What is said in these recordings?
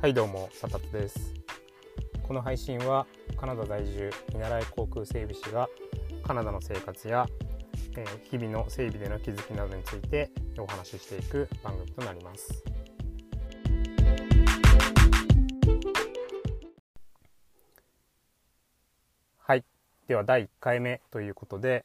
はいどうもサタツです。この配信はカナダ在住見習い航空整備士がカナダの生活や、えー、日々の整備での気づきなどについてお話ししていく番組となります。はい。では第1回目ということで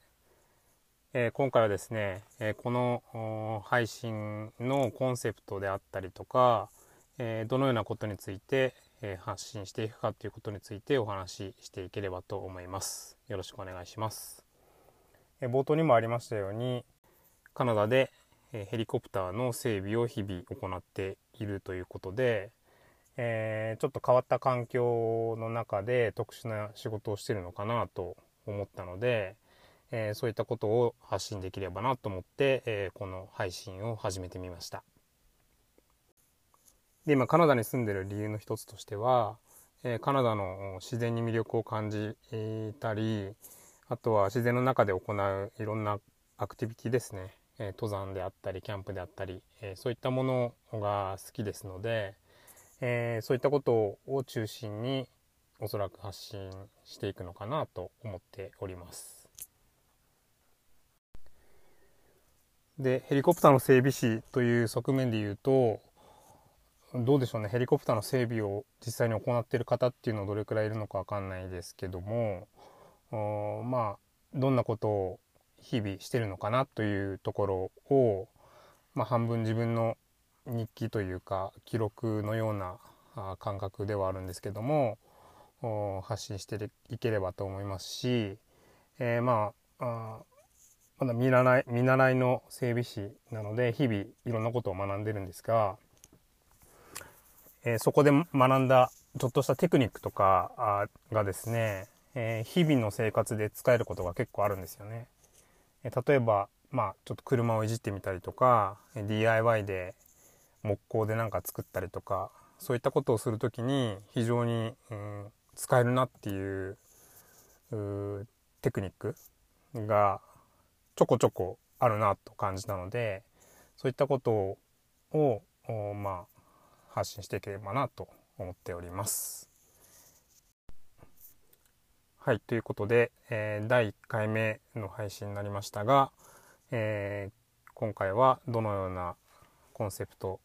え、今回はですね、え、この配信のコンセプトであったりとか、えー、どのようなことについて、え発信していくかということについてお話ししていければと思います。よろしくお願いします。え冒頭にもありましたように、カナダで、えヘリコプターの整備を日々行っているということで、えちょっと変わった環境の中で特殊な仕事をしてるのかなと思ったので、えそういったことを発信できればなと思って、えこの配信を始めてみました。で、今カナダに住んでる理由の一つとしては、えー、カナダの自然に魅力を感じたり、あとは自然の中で行ういろんなアクティビティですね。えー、登山であったり、キャンプであったり、えー、そういったものが好きですので、えそういったことを中心におそらく発信していくのかなと思っております。で、ヘリコプターの整備士という側面で言うと、どうでしょうね。ヘリコプターの整備を実際に行っている方っていうのはどれくらいいるのか分かんないですけどもまあどんなことを日々してるのかなというところを、まあ、半分自分の日記というか記録のような感覚ではあるんですけども発信していければと思いますし、えー、まあまだ見習い見習いの整備士なので日々いろんなことを学んでるんですがえー、そこで学んだちょっとしたテクニックとかがですね、えー、日々の生活で使えることが結構あるんですよね。えー、例えば、まあ、ちょっと車をいじってみたりとか、DIY で木工でなんか作ったりとか、そういったことをするときに非常に、うん、使えるなっていうテクニックがちょこちょこあるなと感じたので、そういったことを、まあ、発信していければなと思っております。はい、ということで、えー、第1回目の配信になりましたが、えー、今回はどのようなコンセプト、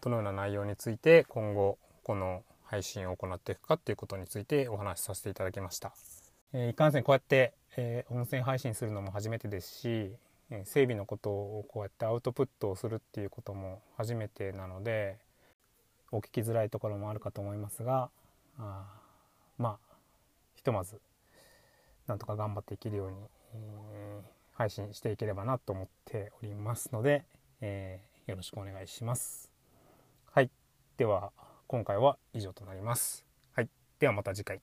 どのような内容について今後この配信を行っていくかということについてお話しさせていただきました。えー、いかんせんこうやって、えー、音声配信するのも初めてですし、え整備のことをこうやってアウトプットをするっていうことも初めてなので、お聞きづらいところもあるかと思いますがあまあひとまずなんとか頑張っていけるように、えー、配信していければなと思っておりますので、えー、よろしくお願いします。はい。では今回は以上となります。はい。ではまた次回。